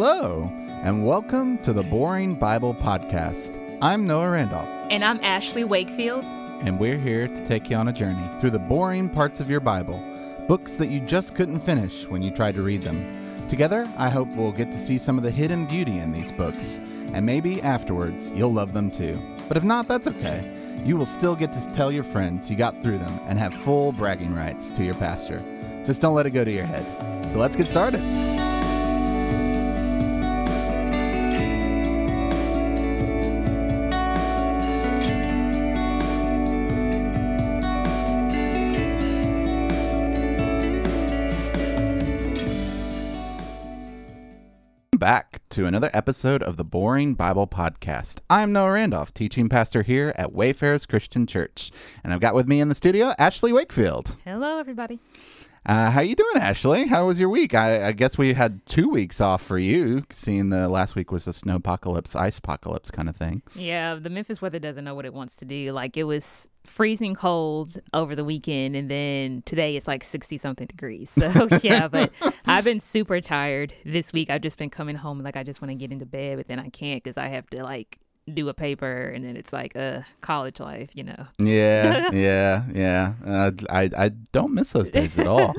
Hello, and welcome to the Boring Bible Podcast. I'm Noah Randolph, And I'm Ashley Wakefield. and we're here to take you on a journey through the boring parts of your Bible, books that you just couldn't finish when you tried to read them. Together, I hope we'll get to see some of the hidden beauty in these books, and maybe afterwards you'll love them too. But if not, that's okay. You will still get to tell your friends you got through them and have full bragging rights to your pastor. Just don't let it go to your head. So let's get started. To another episode of the Boring Bible Podcast. I'm Noah Randolph, teaching pastor here at Wayfarers Christian Church, and I've got with me in the studio Ashley Wakefield. Hello, everybody. Uh, how you doing, Ashley? How was your week? I, I guess we had two weeks off for you, seeing the last week was a snow apocalypse, ice apocalypse kind of thing. Yeah, the Memphis weather doesn't know what it wants to do. Like it was freezing cold over the weekend, and then today it's like sixty something degrees. So yeah, but I've been super tired this week. I've just been coming home like I just want to get into bed, but then I can't because I have to like do a paper, and then it's like uh college life, you know. Yeah, yeah, yeah. Uh, I I don't miss those days at all.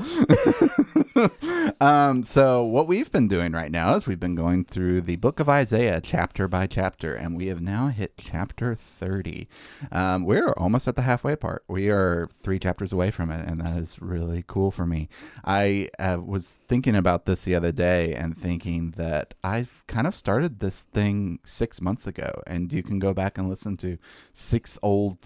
um, so what we've been doing right now is we've been going through the book of Isaiah chapter by chapter, and we have now hit chapter thirty. Um, we're almost at the halfway part. We are three chapters away from it, and that is really cool for me. I uh, was thinking about this the other day and thinking that I've kind of started this thing six months ago, and you can go back and listen to six old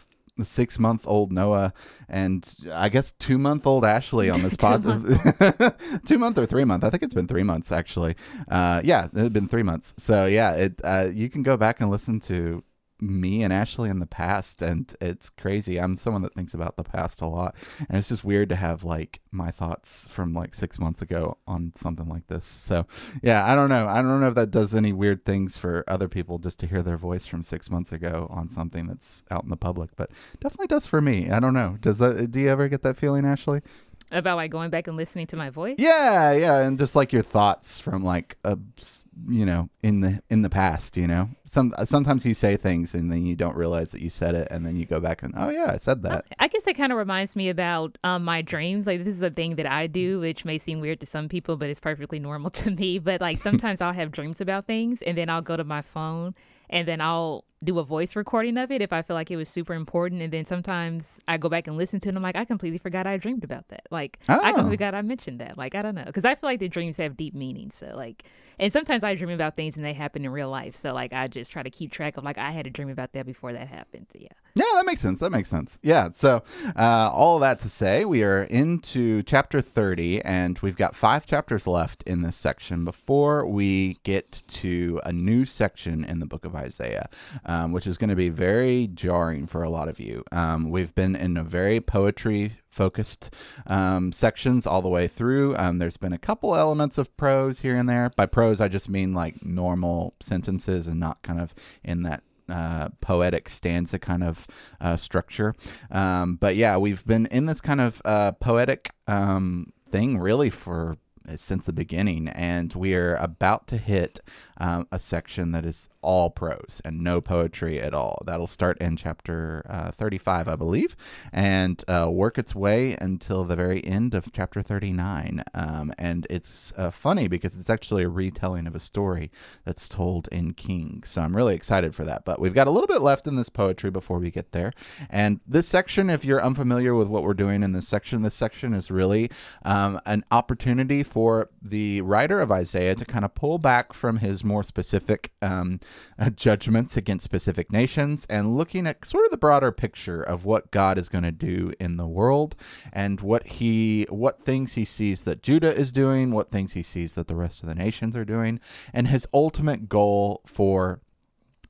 six month old Noah and I guess two month old Ashley on this Two podcast. two month or three month. I think it's been three months actually. Uh, yeah, it had been three months. So yeah, it uh, you can go back and listen to me and Ashley in the past, and it's crazy. I'm someone that thinks about the past a lot, and it's just weird to have like my thoughts from like six months ago on something like this. So yeah, I don't know. I don't know if that does any weird things for other people just to hear their voice from six months ago on something that's out in the public, but definitely does for me. I don't know. Does that? Do you ever get that feeling, Ashley? About like going back and listening to my voice. Yeah, yeah, and just like your thoughts from like a, you know, in the in the past, you know. Some sometimes you say things and then you don't realize that you said it, and then you go back and oh yeah, I said that. I guess that kind of reminds me about um, my dreams. Like this is a thing that I do, which may seem weird to some people, but it's perfectly normal to me. But like sometimes I'll have dreams about things, and then I'll go to my phone, and then I'll do a voice recording of it if I feel like it was super important. And then sometimes I go back and listen to it. and I'm like, I completely forgot I dreamed about that. Like I Oh. completely forgot I mentioned that. Like I don't know, because I feel like the dreams have deep meaning. So like, and sometimes I dream about things and they happen in real life. So like I just try to keep track of like I had a dream about that before that happened. Yeah. Yeah, that makes sense. That makes sense. Yeah. So, uh, all that to say, we are into chapter 30, and we've got five chapters left in this section before we get to a new section in the book of Isaiah, um, which is going to be very jarring for a lot of you. Um, we've been in a very poetry focused um, sections all the way through. Um, there's been a couple elements of prose here and there. By prose, I just mean like normal sentences and not kind of in that uh, poetic stanza kind of uh, structure. Um, but yeah, we've been in this kind of uh, poetic um, thing really for since the beginning, and we are about to hit um, a section that is all prose and no poetry at all. That'll start in chapter uh, 35, I believe, and uh, work its way until the very end of chapter 39. Um, and it's uh, funny because it's actually a retelling of a story that's told in King. So I'm really excited for that. But we've got a little bit left in this poetry before we get there. And this section, if you're unfamiliar with what we're doing in this section, this section is really um, an opportunity for the writer of Isaiah to kind of pull back from his more specific um, uh, judgments against specific nations and looking at sort of the broader picture of what God is going to do in the world and what he what things he sees that Judah is doing, what things he sees that the rest of the nations are doing, and his ultimate goal for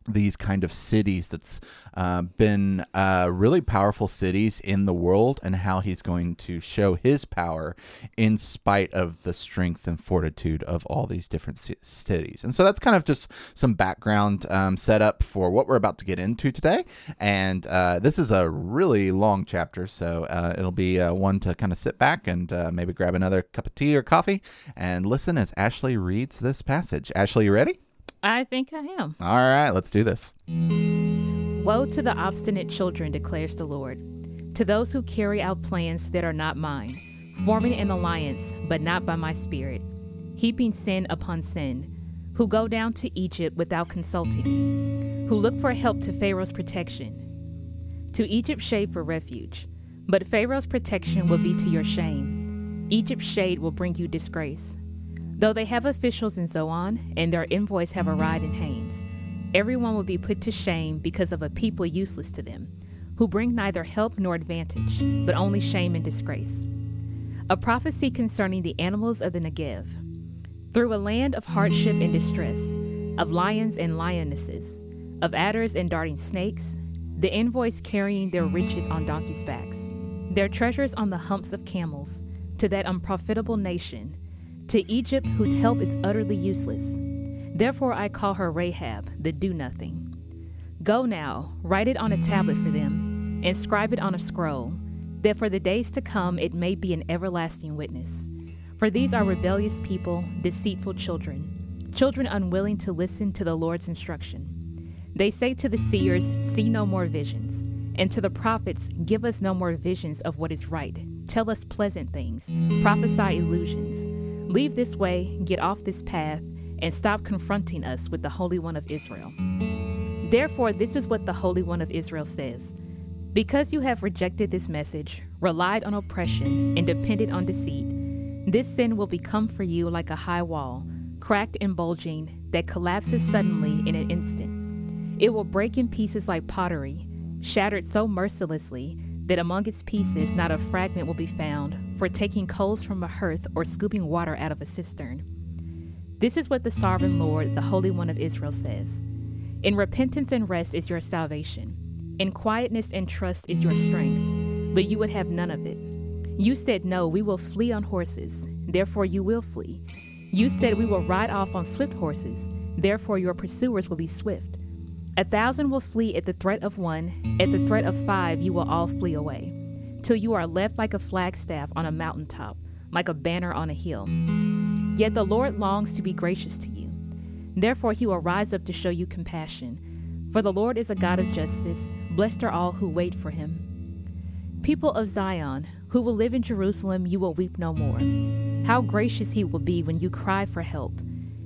these kind of cities that's uh, been uh, really powerful cities in the world and how he's going to show his power in spite of the strength and fortitude of all these different cities. And so that's kind of just some background um, setup for what we're about to get into today. And uh, this is a really long chapter so uh, it'll be uh, one to kind of sit back and uh, maybe grab another cup of tea or coffee and listen as ashley reads this passage. Ashley you ready I think I am. all right let's do this Woe to the obstinate children, declares the Lord, to those who carry out plans that are not mine, forming an alliance, but not by my spirit, heaping sin upon sin, who go down to Egypt without consulting me, who look for help to Pharaoh's protection. To Egypt shade for refuge, but Pharaoh's protection will be to your shame. Egypt's shade will bring you disgrace. Though they have officials in Zoan and their envoys have arrived in Hanes, everyone will be put to shame because of a people useless to them, who bring neither help nor advantage, but only shame and disgrace. A prophecy concerning the animals of the Negev. Through a land of hardship and distress, of lions and lionesses, of adders and darting snakes, the envoys carrying their riches on donkeys' backs, their treasures on the humps of camels, to that unprofitable nation, to Egypt whose help is utterly useless. Therefore I call her Rahab, the do nothing. Go now, write it on a tablet for them, inscribe it on a scroll, that for the days to come it may be an everlasting witness. For these are rebellious people, deceitful children, children unwilling to listen to the Lord's instruction. They say to the seers, See no more visions, and to the prophets, Give us no more visions of what is right. Tell us pleasant things, prophesy illusions. Leave this way, get off this path, and stop confronting us with the Holy One of Israel. Therefore, this is what the Holy One of Israel says Because you have rejected this message, relied on oppression, and depended on deceit, this sin will become for you like a high wall, cracked and bulging, that collapses suddenly in an instant. It will break in pieces like pottery, shattered so mercilessly that among its pieces not a fragment will be found for taking coals from a hearth or scooping water out of a cistern. This is what the sovereign Lord, the Holy One of Israel, says In repentance and rest is your salvation, in quietness and trust is your strength, but you would have none of it. You said, No, we will flee on horses, therefore you will flee. You said, We will ride off on swift horses, therefore your pursuers will be swift. A thousand will flee at the threat of one, at the threat of five, you will all flee away, till you are left like a flagstaff on a mountaintop, like a banner on a hill. Yet the Lord longs to be gracious to you. Therefore, he will rise up to show you compassion. For the Lord is a God of justice. Blessed are all who wait for him. People of Zion, who will live in Jerusalem, you will weep no more. How gracious he will be when you cry for help.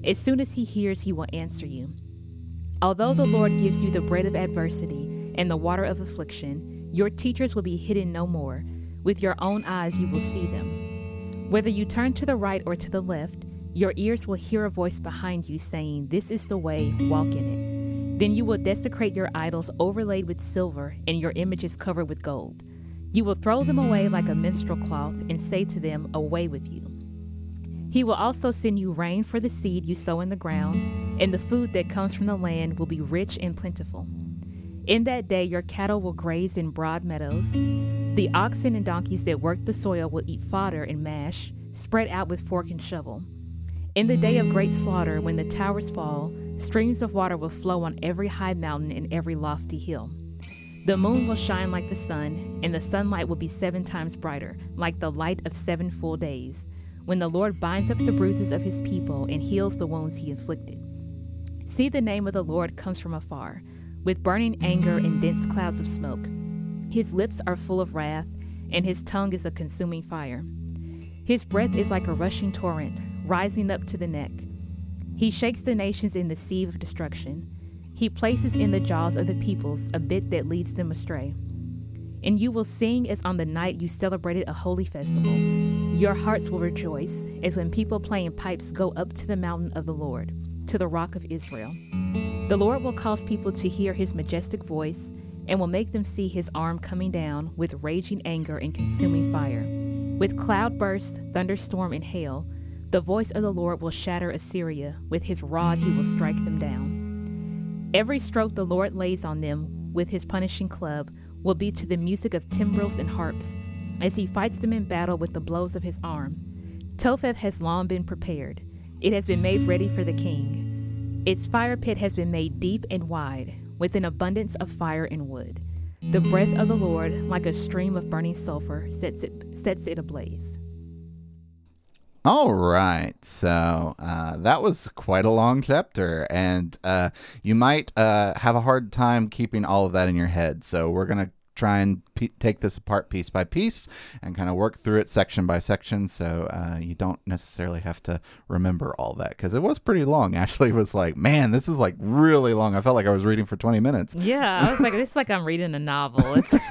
As soon as he hears, he will answer you. Although the Lord gives you the bread of adversity and the water of affliction, your teachers will be hidden no more. With your own eyes, you will see them. Whether you turn to the right or to the left, your ears will hear a voice behind you saying, This is the way, walk in it. Then you will desecrate your idols overlaid with silver and your images covered with gold. You will throw them away like a menstrual cloth and say to them, Away with you. He will also send you rain for the seed you sow in the ground, and the food that comes from the land will be rich and plentiful. In that day, your cattle will graze in broad meadows. The oxen and donkeys that work the soil will eat fodder and mash, spread out with fork and shovel. In the day of great slaughter, when the towers fall, streams of water will flow on every high mountain and every lofty hill. The moon will shine like the sun, and the sunlight will be seven times brighter, like the light of seven full days, when the Lord binds up the bruises of his people and heals the wounds he inflicted. See, the name of the Lord comes from afar, with burning anger and dense clouds of smoke. His lips are full of wrath, and his tongue is a consuming fire. His breath is like a rushing torrent, rising up to the neck. He shakes the nations in the sea of destruction. He places in the jaws of the peoples a bit that leads them astray. And you will sing as on the night you celebrated a holy festival. Your hearts will rejoice as when people playing pipes go up to the mountain of the Lord, to the rock of Israel. The Lord will cause people to hear his majestic voice and will make them see his arm coming down with raging anger and consuming fire. With cloud bursts, thunderstorm, and hail, the voice of the Lord will shatter Assyria. With his rod, he will strike them down. Every stroke the Lord lays on them with his punishing club will be to the music of timbrels and harps, as he fights them in battle with the blows of his arm. Topheth has long been prepared. It has been made ready for the king. Its fire pit has been made deep and wide, with an abundance of fire and wood. The breath of the Lord, like a stream of burning sulfur, sets it, sets it ablaze. All right, so uh, that was quite a long chapter, and uh, you might uh, have a hard time keeping all of that in your head. So we're gonna try and p- take this apart piece by piece and kind of work through it section by section so uh, you don't necessarily have to remember all that because it was pretty long ashley was like man this is like really long i felt like i was reading for 20 minutes Yeah, I was like, it's like I'm reading a novel. It's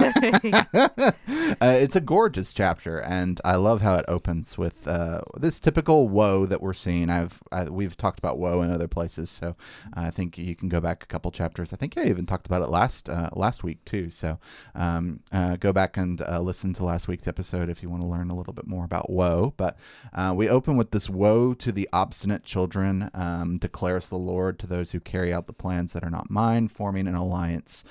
uh, it's a gorgeous chapter, and I love how it opens with uh, this typical woe that we're seeing. I've I, we've talked about woe in other places, so I think you can go back a couple chapters. I think I even talked about it last uh, last week too. So um, uh, go back and uh, listen to last week's episode if you want to learn a little bit more about woe. But uh, we open with this woe to the obstinate children, um, declares the Lord to those who carry out the plans that are not mine, forming an alliance,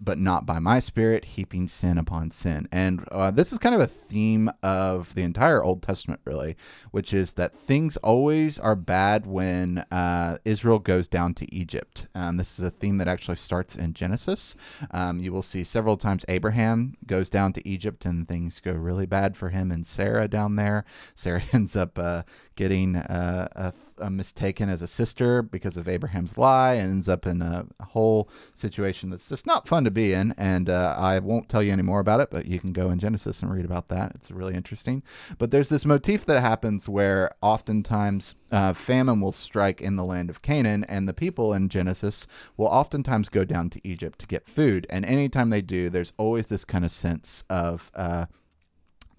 but not by my spirit, heaping sin upon sin. And uh, this is kind of a theme of the entire Old Testament, really, which is that things always are bad when uh, Israel goes down to Egypt. Um, this is a theme that actually starts in Genesis. Um, you will see several times Abraham goes down to Egypt and things go really bad for him and Sarah down there. Sarah ends up uh, getting uh, a, a mistaken as a sister because of Abraham's lie and ends up in a, whole situation that's just not fun to be in. And uh, I won't tell you any more about it, but you can go in Genesis and read about that. It's really interesting. But there's this motif that happens where oftentimes uh, famine will strike in the land of Canaan, and the people in Genesis will oftentimes go down to Egypt to get food. And anytime they do, there's always this kind of sense of.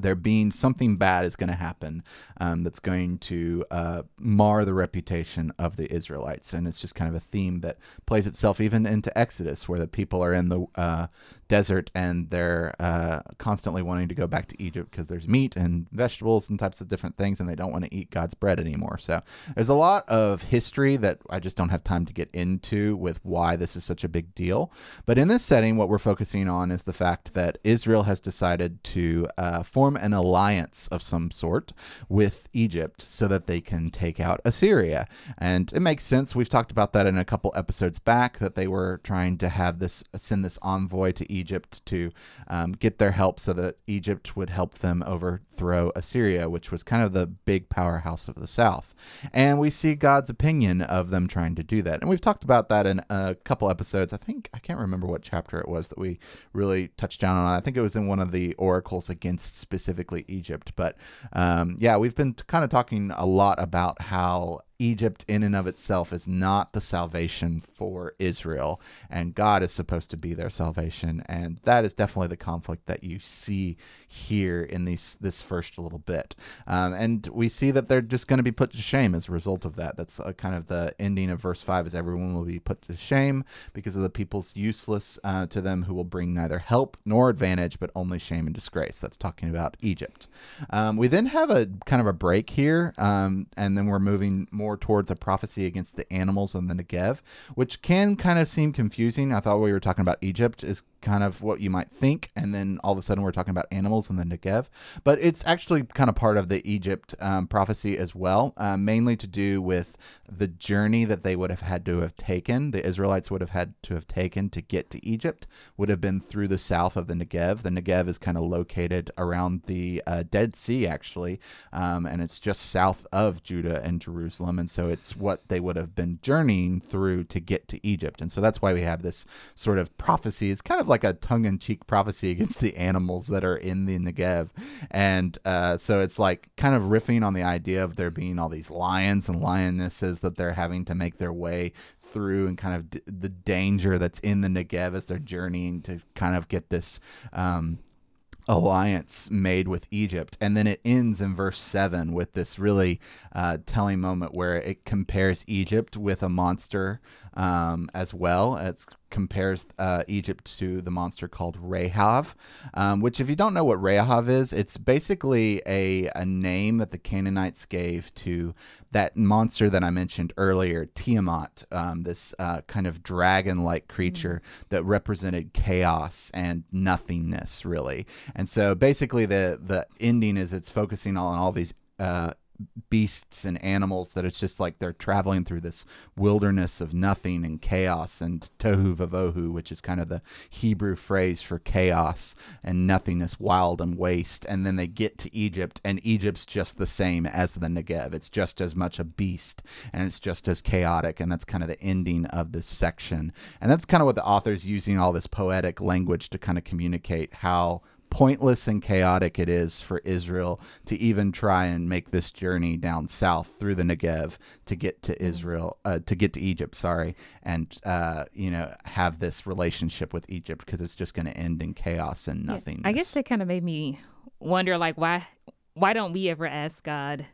There being something bad is going to happen um, that's going to uh, mar the reputation of the Israelites. And it's just kind of a theme that plays itself even into Exodus, where the people are in the uh, desert and they're uh, constantly wanting to go back to Egypt because there's meat and vegetables and types of different things, and they don't want to eat God's bread anymore. So there's a lot of history that I just don't have time to get into with why this is such a big deal. But in this setting, what we're focusing on is the fact that Israel has decided to uh, form an alliance of some sort with Egypt so that they can take out Assyria. And it makes sense. We've talked about that in a couple episodes back that they were trying to have this send this envoy to Egypt to um, get their help so that Egypt would help them overthrow Assyria, which was kind of the big powerhouse of the south. And we see God's opinion of them trying to do that. And we've talked about that in a couple episodes. I think, I can't remember what chapter it was that we really touched down on. I think it was in one of the oracles against specifically Egypt. But um, yeah, we've been kind of talking a lot about how Egypt, in and of itself, is not the salvation for Israel, and God is supposed to be their salvation, and that is definitely the conflict that you see here in these this first little bit, um, and we see that they're just going to be put to shame as a result of that. That's uh, kind of the ending of verse five: is everyone will be put to shame because of the people's useless uh, to them who will bring neither help nor advantage, but only shame and disgrace. That's talking about Egypt. Um, we then have a kind of a break here, um, and then we're moving more towards a prophecy against the animals in the Negev, which can kind of seem confusing. I thought we were talking about Egypt is kind of what you might think, and then all of a sudden we're talking about animals in the Negev. But it's actually kind of part of the Egypt um, prophecy as well, uh, mainly to do with the journey that they would have had to have taken, the Israelites would have had to have taken to get to Egypt, would have been through the south of the Negev. The Negev is kind of located around the uh, Dead Sea, actually, um, and it's just south of Judah and Jerusalem. And so it's what they would have been journeying through to get to Egypt. And so that's why we have this sort of prophecy. It's kind of like a tongue in cheek prophecy against the animals that are in the Negev. And uh, so it's like kind of riffing on the idea of there being all these lions and lionesses that they're having to make their way through and kind of d- the danger that's in the Negev as they're journeying to kind of get this. Um, alliance made with Egypt. And then it ends in verse 7 with this really uh, telling moment where it compares Egypt with a monster um, as well. It's compares uh, Egypt to the monster called Rahav, um, which, if you don't know what Rahav is, it's basically a, a name that the Canaanites gave to that monster that I mentioned earlier, Tiamat, um, this uh, kind of dragon like creature mm-hmm. that represented chaos and nothingness, really. And so basically, the, the ending is it's focusing on all these uh, beasts and animals that it's just like they're traveling through this wilderness of nothing and chaos and tohu vavohu, which is kind of the Hebrew phrase for chaos and nothingness, wild and waste. And then they get to Egypt, and Egypt's just the same as the Negev. It's just as much a beast and it's just as chaotic. And that's kind of the ending of this section. And that's kind of what the author's using all this poetic language to kind of communicate how pointless and chaotic it is for Israel to even try and make this journey down south through the Negev to get to mm. Israel, uh, to get to Egypt, sorry, and uh, you know have this relationship with Egypt because it's just going to end in chaos and nothing. Yeah, I guess that kind of made me wonder, like why why don't we ever ask God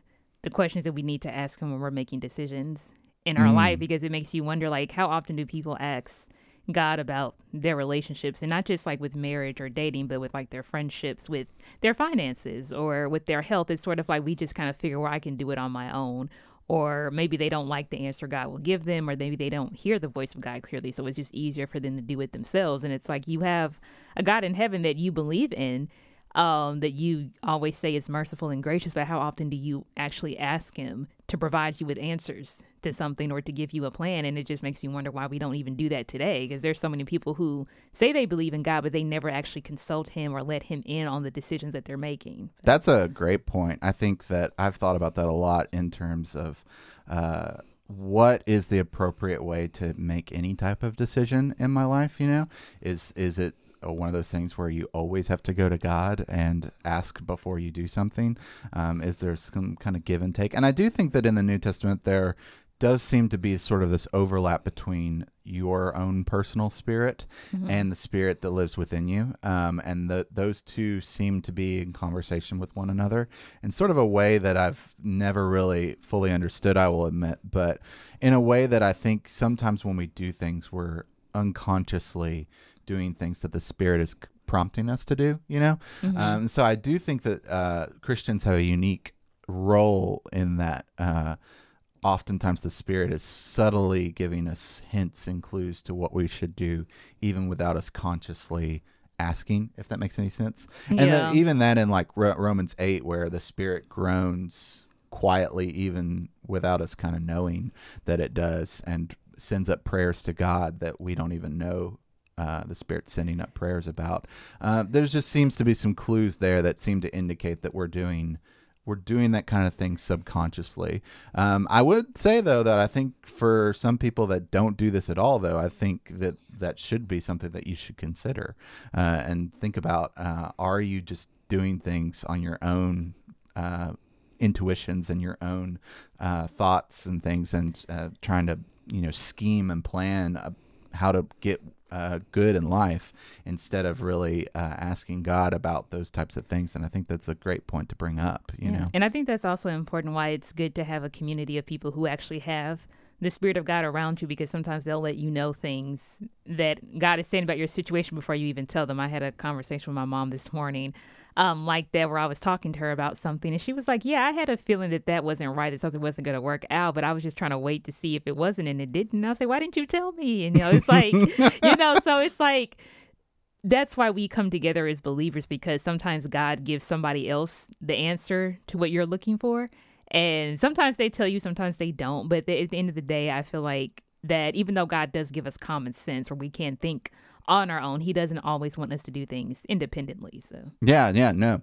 the questions that we need to ask Him when we're making decisions in our mm. life? Because it makes you wonder, like how often do people ask? God about their relationships and not just like with marriage or dating, but with like their friendships, with their finances or with their health. It's sort of like we just kind of figure well, I can do it on my own. Or maybe they don't like the answer God will give them, or maybe they don't hear the voice of God clearly. So it's just easier for them to do it themselves. And it's like you have a God in heaven that you believe in, um, that you always say is merciful and gracious, but how often do you actually ask Him to provide you with answers to something or to give you a plan? And it just makes me wonder why we don't even do that today, because there's so many people who say they believe in God, but they never actually consult Him or let Him in on the decisions that they're making. That's a great point. I think that I've thought about that a lot in terms of. Uh, what is the appropriate way to make any type of decision in my life you know is is it one of those things where you always have to go to God and ask before you do something? Um, is there some kind of give and take? And I do think that in the New Testament there does seem to be sort of this overlap between your own personal spirit mm-hmm. and the spirit that lives within you. Um, and the, those two seem to be in conversation with one another in sort of a way that I've never really fully understood, I will admit, but in a way that I think sometimes when we do things, we're unconsciously doing things that the Spirit is prompting us to do, you know? Mm-hmm. Um, so I do think that uh, Christians have a unique role in that. Uh, oftentimes the Spirit is subtly giving us hints and clues to what we should do, even without us consciously asking, if that makes any sense. And yeah. even that in like Romans 8, where the Spirit groans quietly, even without us kind of knowing that it does, and sends up prayers to God that we don't even know uh, the Spirit sending up prayers about. Uh, there just seems to be some clues there that seem to indicate that we're doing we're doing that kind of thing subconsciously. Um, I would say though that I think for some people that don't do this at all, though, I think that that should be something that you should consider uh, and think about. Uh, are you just doing things on your own? Uh, intuitions and your own uh, thoughts and things and uh, trying to you know scheme and plan how to get uh, good in life instead of really uh, asking God about those types of things. And I think that's a great point to bring up, you yeah. know. And I think that's also important why it's good to have a community of people who actually have the spirit of God around you because sometimes they'll let you know things that God is saying about your situation before you even tell them. I had a conversation with my mom this morning um, like that where I was talking to her about something and she was like, Yeah, I had a feeling that that wasn't right, that something wasn't going to work out, but I was just trying to wait to see if it wasn't and it didn't. And I was like, Why didn't you tell me? And, you know, it's like, you know, so it's like, that's why we come together as believers because sometimes God gives somebody else the answer to what you're looking for. And sometimes they tell you, sometimes they don't. But at the end of the day, I feel like that even though God does give us common sense where we can think on our own. He doesn't always want us to do things independently. So yeah, yeah, no,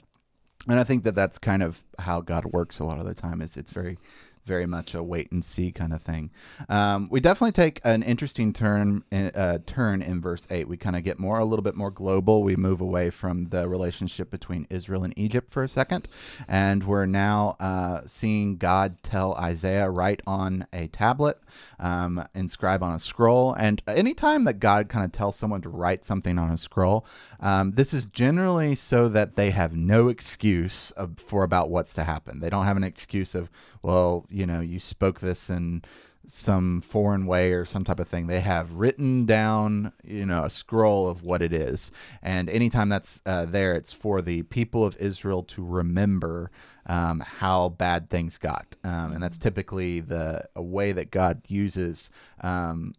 and I think that that's kind of how God works a lot of the time. Is it's very very much a wait and see kind of thing. Um, we definitely take an interesting turn in, uh, turn in verse eight. We kind of get more a little bit more global. We move away from the relationship between Israel and Egypt for a second, and we're now uh, seeing God tell Isaiah write on a tablet, um, inscribe on a scroll. And anytime that God kind of tells someone to write something on a scroll, um, this is generally so that they have no excuse of, for about what's to happen. They don't have an excuse of well you know you spoke this in some foreign way or some type of thing. They have written down, you know, a scroll of what it is, and anytime that's uh, there, it's for the people of Israel to remember um, how bad things got, um, and that's typically the a way that God uses um,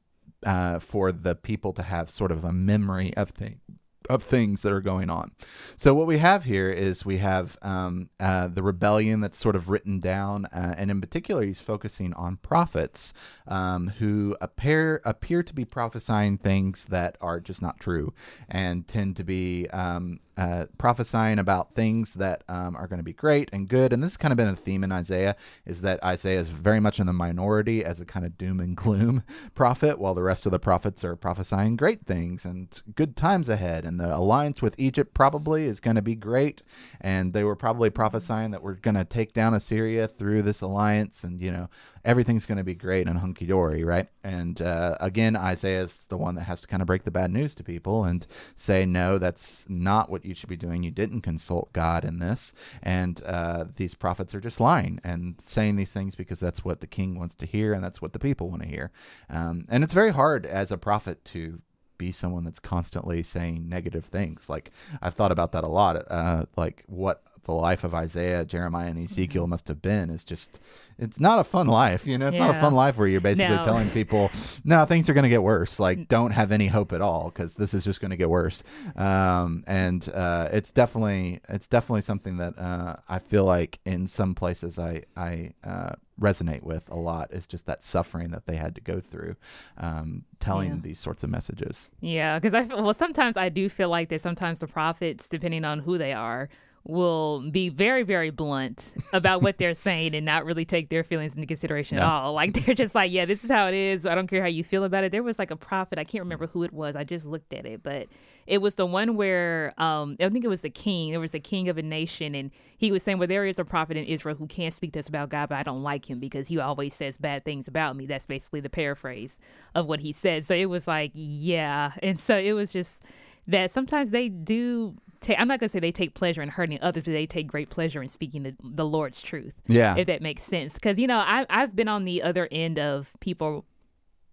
uh, for the people to have sort of a memory of things of things that are going on. So what we have here is we have um, uh, the rebellion that's sort of written down, uh, and in particular, he's focusing on prophets um, who appear appear to be prophesying things that are just not true, and tend to be um, uh, prophesying about things that um, are going to be great and good. And this has kind of been a theme in Isaiah is that Isaiah is very much in the minority as a kind of doom and gloom prophet, while the rest of the prophets are prophesying great things and good times ahead. And the alliance with Egypt probably is going to be great. And they were probably prophesying that we're going to take down Assyria through this alliance and, you know, everything's going to be great and hunky dory, right? And uh, again, Isaiah is the one that has to kind of break the bad news to people and say, no, that's not what you should be doing. You didn't consult God in this. And uh, these prophets are just lying and saying these things because that's what the king wants to hear and that's what the people want to hear. Um, and it's very hard as a prophet to be someone that's constantly saying negative things. Like I've thought about that a lot. Uh, like what the life of Isaiah, Jeremiah, and Ezekiel mm-hmm. must have been is just it's not a fun life. You know, it's yeah. not a fun life where you're basically no. telling people, no, things are going to get worse. Like, don't have any hope at all because this is just going to get worse. Um, and uh, it's definitely it's definitely something that uh, I feel like in some places I I uh, resonate with a lot is just that suffering that they had to go through um, telling yeah. these sorts of messages. Yeah, because I feel, well sometimes I do feel like that sometimes the prophets, depending on who they are, will be very, very blunt about what they're saying and not really take their feelings into consideration at all. Like they're just like, yeah, this is how it is. I don't care how you feel about it. There was like a prophet, I can't remember who it was. I just looked at it, but it was the one where um, I think it was the king. There was a king of a nation, and he was saying, "Well, there is a prophet in Israel who can't speak to us about God, but I don't like him because he always says bad things about me." That's basically the paraphrase of what he said. So it was like, yeah, and so it was just that sometimes they do take I'm not gonna say they take pleasure in hurting others, but they take great pleasure in speaking the, the Lord's truth. Yeah. If that makes sense. Because, you know, I I've been on the other end of people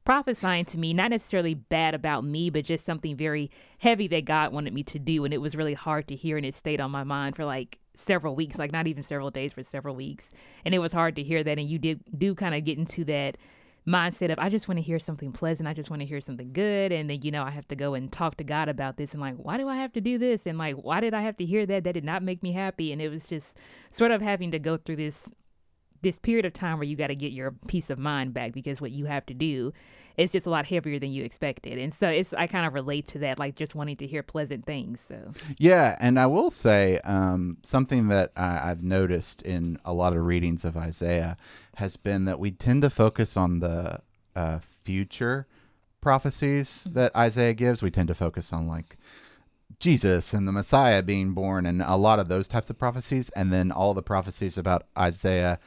prophesying to me, not necessarily bad about me, but just something very heavy that God wanted me to do. And it was really hard to hear and it stayed on my mind for like several weeks, like not even several days, for several weeks. And it was hard to hear that. And you did do kind of get into that mindset of I just want to hear something pleasant. I just want to hear something good. And then, you know, I have to go and talk to God about this and like, why do I have to do this? And like, why did I have to hear that? That did not make me happy. And it was just sort of having to go through this this period of time where you got to get your peace of mind back because what you have to do is just a lot heavier than you expected. And so it's I kind of relate to that, like just wanting to hear pleasant things. So yeah, and I will say um, something that I, I've noticed in a lot of readings of Isaiah has been that we tend to focus on the uh, future prophecies mm-hmm. that Isaiah gives. We tend to focus on like Jesus and the Messiah being born and a lot of those types of prophecies. And then all the prophecies about Isaiah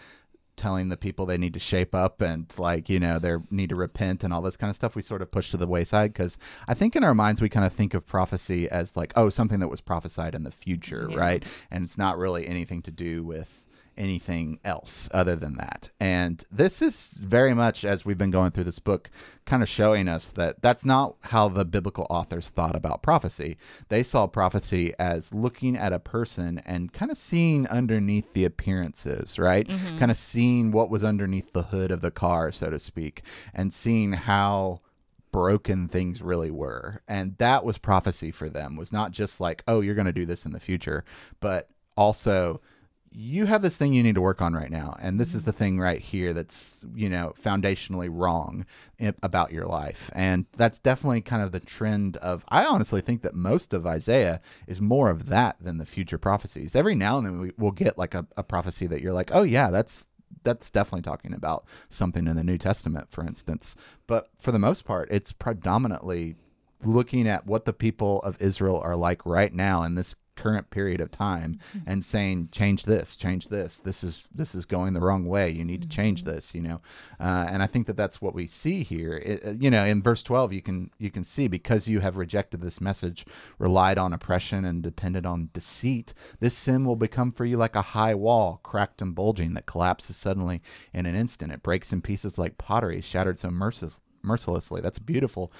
telling the people they need to shape up and like you know they need to repent and all this kind of stuff we sort of push to the wayside because i think in our minds we kind of think of prophecy as like oh something that was prophesied in the future yeah. right and it's not really anything to do with anything else other than that. And this is very much, as we've been going through this book, kind of showing us that that's not how the biblical authors thought about prophecy. They saw prophecy as looking at a person and kind of seeing underneath the appearances, right? Mm-hmm. Kind of seeing what was underneath the hood of the car, so to speak, and seeing how broken things really were and that was prophecy for them was not just like oh you're going to do this in the future but also you have this thing you need to work on right now and this is the mm-hmm. thing right here that's you know foundationally wrong about your life. And that's definitely kind of the trend of i honestly think that most of isaiah is more of that than the future prophecies. Every now and then we, will get like a, a prophecy that you're like oh yeah that's that's definitely talking about something in the new testament for instance. But for the most part it's predominantly looking at what the people of israel are like right now in this current period of time and saying change this change this. This is this is going the wrong way. You need to change this you know? Uh, and i think that that's what we see here. It, uh, you know in verse 12 you can you can see because you have rejected this message relied on oppression and depended on deceit this sin will become for you like a high wall cracked and bulging that collapses suddenly in an instant. It breaks in pieces like pottery shattered so merciless mercilessly. That's beautiful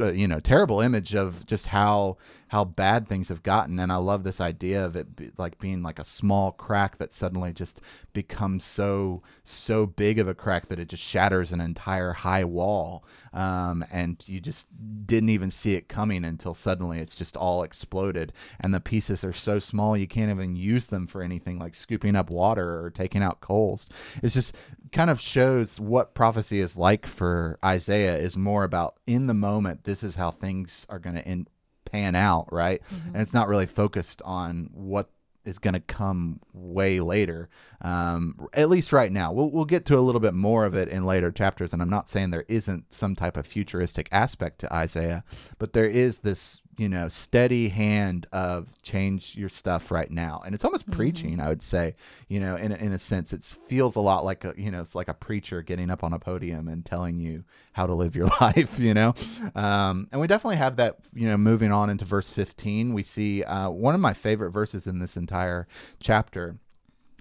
uh, you know terrible image of just how how bad things have gotten. And i love this idea of it be, like being like a small crack that suddenly just becomes so so big of a crack that it just shatters an entire high wall. Um, and you just didn't even see it coming until suddenly it's just all exploded. And the pieces are so small you can't even use them for anything like scooping up water or taking out coals. It's just kind of shows what prophecy is like for isaiah is more about in the moment this is how things are going to pan out, right? Mm-hmm. And it's not really focused on what is going to come way later. Um, at least right now, we'll we'll get to a little bit more of it in later chapters. And I'm not saying there isn't some type of futuristic aspect to Isaiah, but there is this you know steady hand of change your stuff right now. And it's almost mm-hmm. preaching i would say you know in, in a sense it feels a lot like a you know it's like a preacher getting up on a podium and telling you how to live your life you know? Um, and we definitely have that you know moving on into verse 15 we see uh, one of my favorite verses in this entire chapter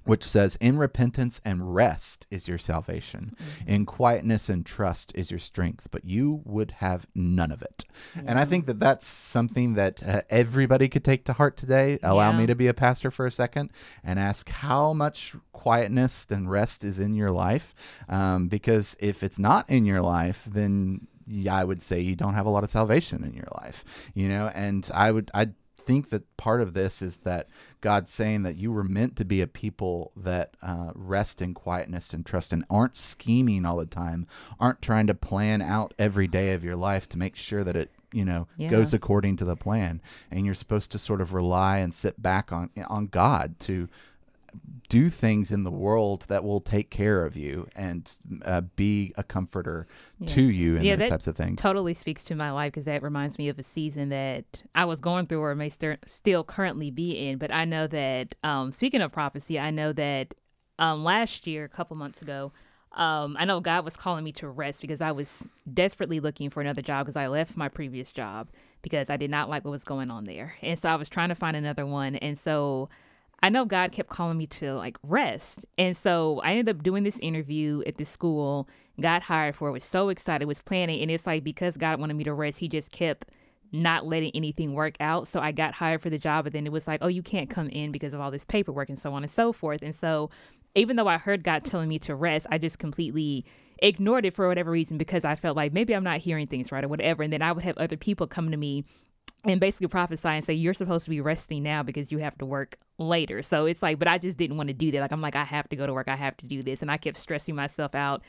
which says, In repentance and rest is your salvation, mm-hmm. in quietness and trust is your strength, but you would have none of it. Mm-hmm. And I think that that's something that uh, everybody could take to heart today. Allow yeah. me to be a pastor for a second and ask how much quietness and rest is in your life. Um, because if it's not in your life, then yeah, I would say you don't have a lot of salvation in your life, you know, and I would, I think that part of this is that God's saying that you were meant to be a people that uh, rest in quietness and trust and aren't scheming all the time, aren't trying to plan out every day of your life to make sure that it you know yeah. goes according to the plan and you're supposed to sort of rely and sit back on on God to do things in the world that will take care of you and uh, be a comforter yeah. to you in yeah, those types of things. Totally speaks to my life because that reminds me of a season that I was going through or may st- still currently be in. But I know that, um, speaking of prophecy, I know that um, last year, a couple months ago, um, I know God was calling me to rest because I was desperately looking for another job because I left my previous job because I did not like what was going on there. And so I was trying to find another one. And so I know God kept calling me to like rest. And so I ended up doing this interview at this school, got hired for it, was so excited, was planning. And it's like because God wanted me to rest, he just kept not letting anything work out. So I got hired for the job, but then it was like, oh, you can't come in because of all this paperwork and so on and so forth. And so even though I heard God telling me to rest, I just completely ignored it for whatever reason because I felt like maybe I'm not hearing things right or whatever. And then I would have other people come to me and basically prophesy and say you're supposed to be resting now because you have to work later. So it's like, but I just didn't want to do that. Like I'm like, I have to go to work. I have to do this, and I kept stressing myself out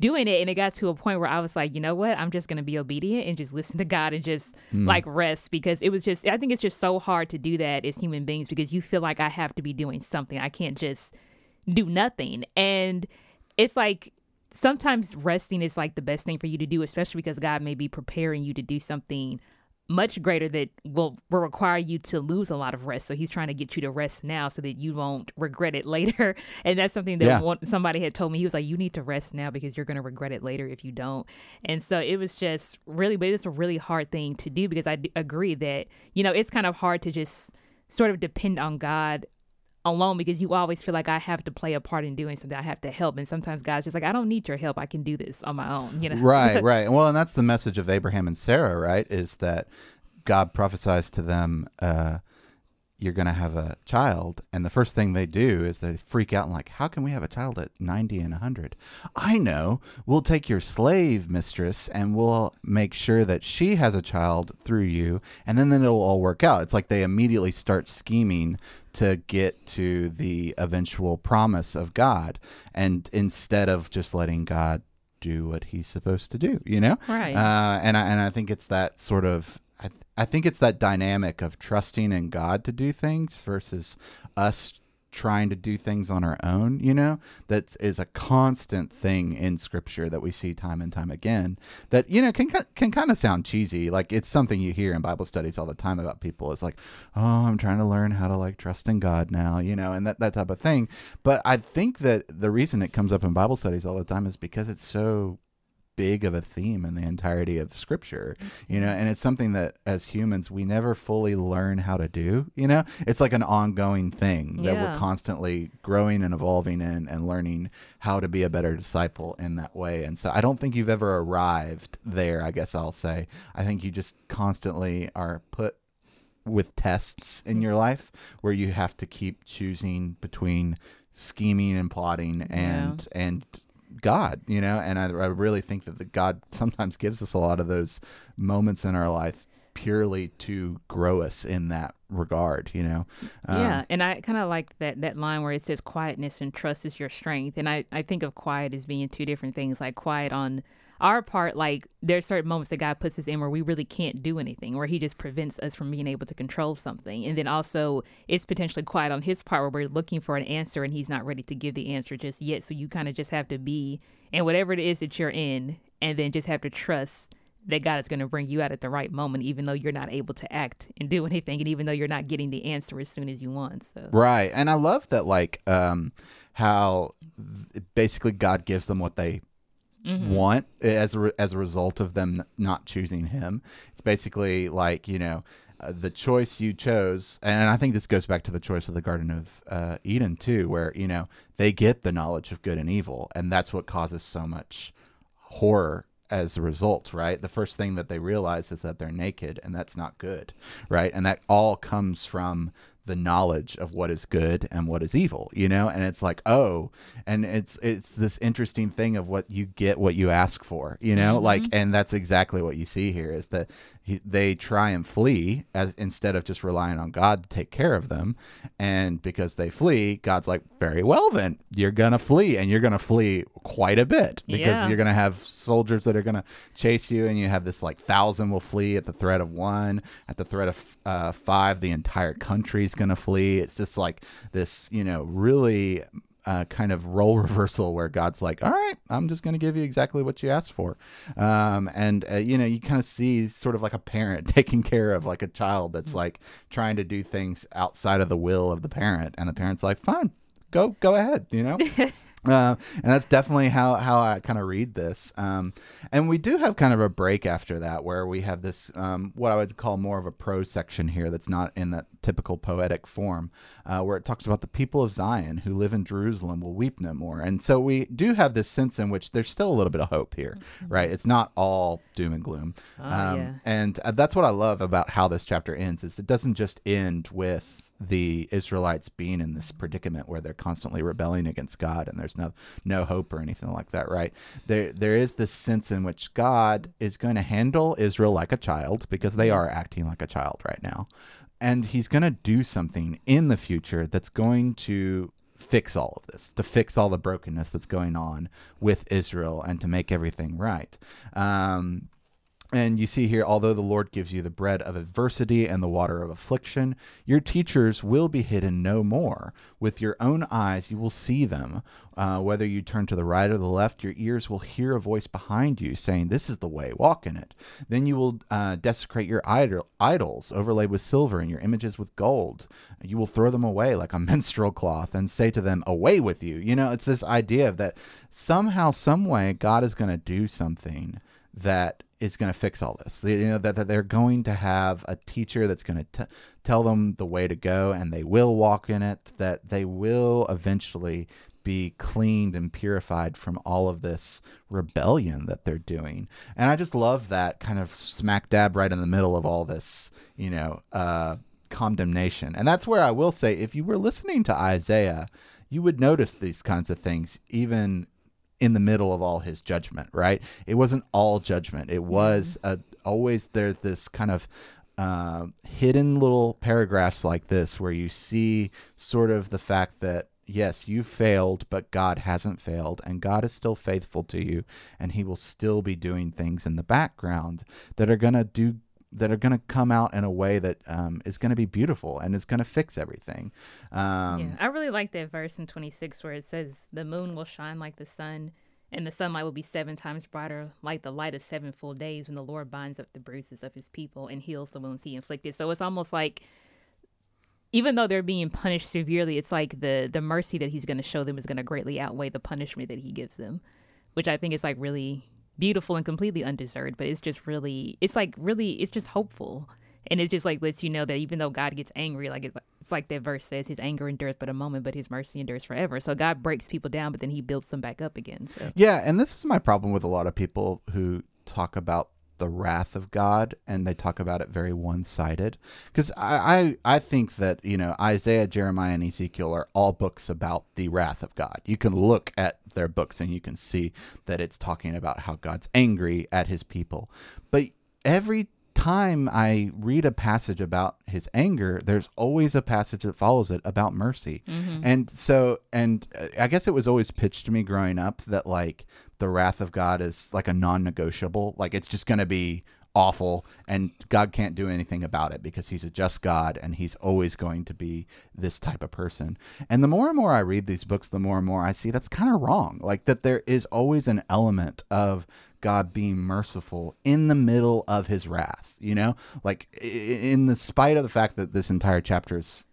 doing it and it got to a point where I was like, you know what? I'm just going to be obedient and just listen to God and just mm. like rest because it was just I think it's just so hard to do that as human beings because you feel like I have to be doing something. I can't just do nothing. And it's like sometimes resting is like the best thing for you to do, especially because God may be preparing you to do something much greater that will, will require you to lose a lot of rest. So he's trying to get you to rest now so that you won't regret it later. And that's something that yeah. one, somebody had told me. He was like, you need to rest now because you're going to regret it later if you don't. And so it was just really, but it's a really hard thing to do because I agree that, you know, it's kind of hard to just sort of depend on God alone because you always feel like I have to play a part in doing something. I have to help. And sometimes God's just like, I don't need your help. I can do this on my own, you know? Right, right. Well, and that's the message of Abraham and Sarah, right? Is that God prophesies to them, uh, you're going to have a child. And the first thing they do is they freak out and, like, how can we have a child at 90 and 100? I know. We'll take your slave mistress and we'll make sure that she has a child through you. And then, then it'll all work out. It's like they immediately start scheming to get to the eventual promise of God. And instead of just letting God do what he's supposed to do, you know? Right. Uh, and, I, and I think it's that sort of I, think it's that dynamic of trusting in God to do things versus us trying to do things on our own, you know, that is a constant thing in scripture that we see time and time again that, you know, can, can kind of sound cheesy. Like it's something you hear in Bible studies all the time about people. It's like, oh, I'm trying to learn how to like trust in God now, you know, and that, that type of thing. But I think that the reason it comes up in Bible studies all the time is because it's so big of a theme in the entirety of scripture you know mm-hmm. and it's something that as humans we never fully learn how to do you know? It's like an ongoing thing that we're constantly growing and evolving in and learning how to be a better disciple in that way. And so i don't think you've ever arrived there i guess i'll say. I think you just constantly are put with tests in your mm-hmm. life where you have to keep choosing between scheming and plotting and and God, you know, and I, I really think that the God sometimes gives us a lot of those moments in our life purely to grow us in that regard, you know. Um, yeah, and I kind of like that that line where it says quietness and trust is your strength, and I I think of quiet as being two different things. Like quiet on our part, like there's certain moments that God puts us in where we really can't do anything, where He just prevents us from being able to control something, and then also it's potentially quiet on His part where we're looking for an answer and He's not ready to give the answer just yet. So you kind of just have to be in whatever it is that you're in, and then just have to trust that God is going to bring you out at the right moment, even though you're not able to act and do anything, and even though you're not getting the answer as soon as you want. So Right. And I love that like um how basically God gives them what they want as a as a result of them not choosing him. It's basically like, you know, uh, the choice you chose and I think this goes back to the choice of the garden of uh, Eden too where, you know, they get the knowledge of good and evil and that's what causes so much horror as a result, right? The first thing that they realize is that they're naked and that's not good, right? And that all comes from the knowledge of what is good and what is evil, you know? And it's like, oh, and it's it's this interesting thing of what you get what you ask for, you know? Like and that's exactly what you see here is that he, they try and flee as instead of just relying on God to take care of them. And because they flee, God's like, very well then, you're going to flee and you're going to flee quite a bit because Yeah. you're going to have soldiers that are going to chase you and you have this like thousand will flee at the threat of one at the threat of uh, five the entire country's going to flee it's just like this you know really uh, kind of role reversal where God's like, all right, I'm just going to give you exactly what you asked for. Um, and, uh, you know, you kind of see sort of like a parent taking care of like a child that's like trying to do things outside of the will of the parent. And the parent's like, fine, go, go ahead, you know? Uh, and that's definitely how, how I kind of read this. Um, and we do have kind of a break after that where we have this, um, what I would call more of a prose section here that's not in that typical poetic form, uh, where it talks about the people of Zion who live in Jerusalem will weep no more. And so we do have this sense in which there's still a little bit of hope here, right? It's not all doom and gloom. Oh, um, yeah. And uh, that's what I love about how this chapter ends is it doesn't just end with the Israelites being in this predicament where they're constantly rebelling against God and there's no no hope or anything like that, right? There there is this sense in which God is going to handle Israel like a child because they are acting like a child right now. And he's going to do something in the future that's going to fix all of this, to fix all the brokenness that's going on with Israel and to make everything right. Um, and you see here, although the Lord gives you the bread of adversity and the water of affliction, your teachers will be hidden no more. With your own eyes, you will see them. Uh, whether you turn to the right or the left, your ears will hear a voice behind you saying, This is the way, walk in it. Then you will uh, desecrate your idol- idols, overlaid with silver, and your images with gold. You will throw them away like a menstrual cloth and say to them, Away with you. You know, it's this idea of that somehow, some way, God is going to do something that is going to fix all this. You know that, that they're going to have a teacher that's going to tell them the way to go, and they will walk in it. That they will eventually be cleaned and purified from all of this rebellion that they're doing. And I just love that kind of smack dab right in the middle of all this, you know, uh, condemnation. And that's where I will say, if you were listening to Isaiah, you would notice these kinds of things even in the middle of all his judgment, right? It wasn't all judgment. It was a, always there's this kind of uh, hidden little paragraphs like this where you see sort of the fact that yes, you failed, but God hasn't failed, and God is still faithful to you, and He will still be doing things in the background that are going to do that are going to come out in a way that um, is going to be beautiful and is going to fix everything. Um, yeah, I really like that verse in 26 where it says, The moon will shine like the sun, and the sunlight will be seven times brighter, like the light of seven full days when the Lord binds up the bruises of his people and heals the wounds he inflicted. So it's almost like even though they're being punished severely, it's like the the mercy that he's going to show them is going to greatly outweigh the punishment that he gives them, which I think is like really beautiful and completely undeserved. But it's just really, it's like really, it's just hopeful, and it just like lets you know that even though God gets angry, like it's, it's like that verse says, His anger endures but a moment, but His mercy endures forever. So God breaks people down, but then He builds them back up again. So yeah, and this is my problem with a lot of people who talk about the wrath of God, and they talk about it very one sided. Because I, I, I think that, you know, Isaiah, Jeremiah, and Ezekiel are all books about the wrath of God. You can look at their books and you can see that it's talking about how God's angry at his people. But every time I read a passage about his anger, there's always a passage that follows it about mercy. Mm-hmm. And so, and uh, I guess it was always pitched to me growing up that like the wrath of God is like a non negotiable. Like it's just going to be awful and God can't do anything about it because he's a just God and he's always going to be this type of person. And the more and more I read these books, the more and more I see that's kind of wrong. Like that there is always an element of God being merciful in the middle of his wrath, you know? Like in the spite of the fact that this entire chapter is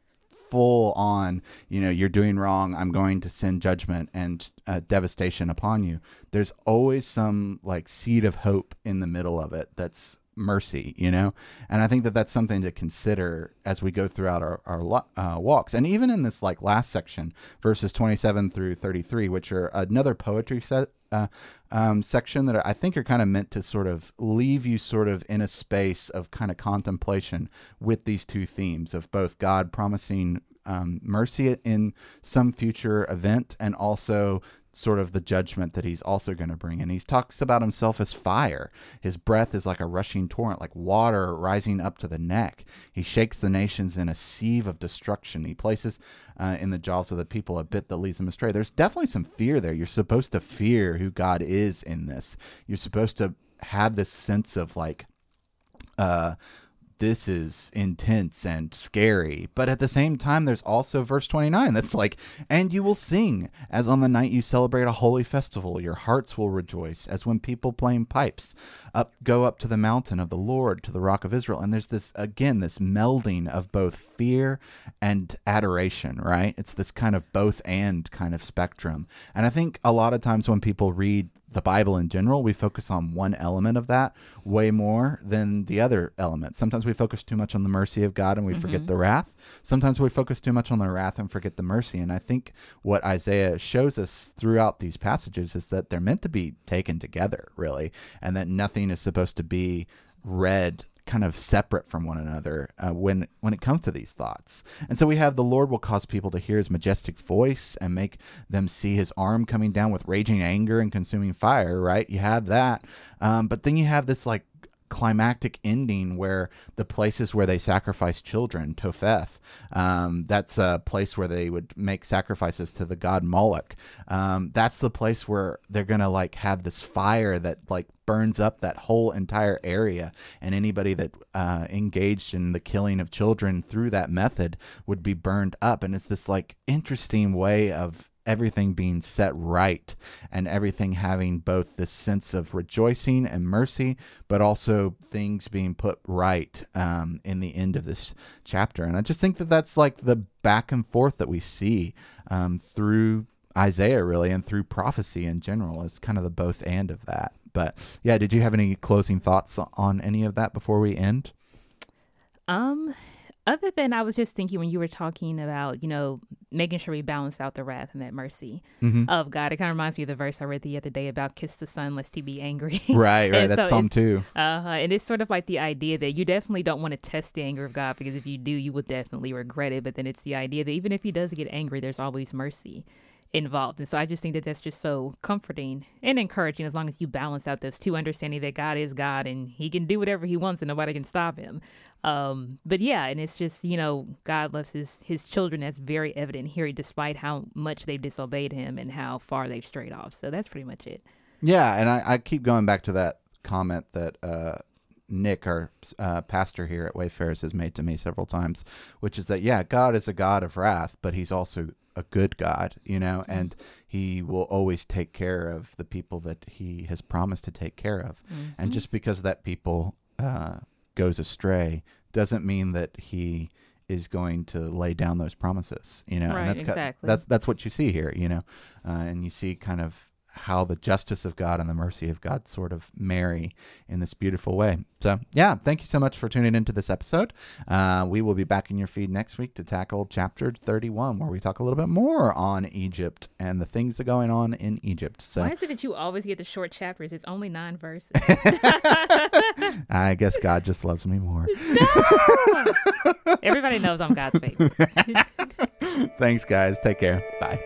full on, you know, you're doing wrong. I'm going to send judgment and uh, devastation upon you. There's always some like seed of hope in the middle of it that's mercy, you know? And I think that that's something to consider as we go throughout our, our uh, walks. And even in this like last section, verses 27 through 33, which are another poetry set, uh, um, section that I think are kind of meant to sort of leave you sort of in a space of kind of contemplation with these two themes of both God promising um, mercy in some future event and also sort of the judgment that he's also going to bring. And he talks about himself as fire. His breath is like a rushing torrent, like water rising up to the neck. He shakes the nations in a sieve of destruction. He places uh, in the jaws of the people a bit that leads them astray. There's definitely some fear there. You're supposed to fear who God is in this. You're supposed to have this sense of like, uh, this is intense and scary. But at the same time, there's also verse 29 that's like, and you will sing as on the night you celebrate a holy festival. Your hearts will rejoice as when people playing pipes up go up to the mountain of the Lord, to the rock of Israel. And there's this, again, this melding of both fear and adoration, right? It's this kind of both and kind of spectrum. And I think a lot of times when people read the Bible in general, we focus on one element of that way more than the other element. Sometimes we focus too much on the mercy of God and we mm-hmm. forget the wrath. Sometimes we focus too much on the wrath and forget the mercy. And I think what Isaiah shows us throughout these passages is that they're meant to be taken together, really, and that nothing is supposed to be read kind of separate from one another uh, when when it comes to these thoughts. And so we have the Lord will cause people to hear his majestic voice and make them see his arm coming down with raging anger and consuming fire, right? You have that. Um, but then you have this like climactic ending where the places where they sacrifice children, Topheth, um, that's a place where they would make sacrifices to the god Moloch. Um, that's the place where they're gonna like have this fire that like burns up that whole entire area, and anybody that uh, engaged in the killing of children through that method would be burned up. And it's this like interesting way of everything being set right and everything having both this sense of rejoicing and mercy, but also things being put right um, in the end of this chapter. And I just think that that's like the back and forth that we see um, through Isaiah, really, and through prophecy in general. is kind of the both and of that. But yeah, did you have any closing thoughts on any of that before we end? Um, other than I was just thinking when you were talking about, you know, making sure we balance out the wrath and that mercy mm-hmm. of God. It kind of reminds me of the verse I read the other day about kiss the son lest he be angry. Right, right. That's so Psalm 2. Uh-huh. And it's sort of like the idea that you definitely don't want to test the anger of God because if you do, you will definitely regret it. But then it's the idea that even if he does get angry, there's always mercy involved. And so I just think that that's just so comforting and encouraging as long as you balance out those two understanding that God is God and he can do whatever he wants and nobody can stop him. Um, but yeah, and it's just, you know, God loves his his children. That's very evident here, despite how much they've disobeyed him and how far they've strayed off. So that's pretty much it. Yeah, and I, I keep going back to that comment that uh, Nick, our uh, pastor here at Wayfarers, has made to me several times, which is that yeah, God is a God of wrath, but He's also a good God, you know, Mm-hmm. and He will always take care of the people that He has promised to take care of. Mm-hmm. And just because that people uh, goes astray doesn't mean that He is going to lay down those promises, you know. Right, and that's exactly. that's that's what you see here, you know, uh, and you see kind of how the justice of God and the mercy of God sort of marry in this beautiful way. So, yeah, thank you so much for tuning into this episode. Uh, we will be back in your feed next week to tackle chapter 31, where we talk a little bit more on Egypt and the things that are going on in Egypt. So, Why is it that you always get the short chapters? It's only nine verses. I guess God just loves me more. No! Everybody knows I'm God's favorite. Thanks, guys. Take care. Bye.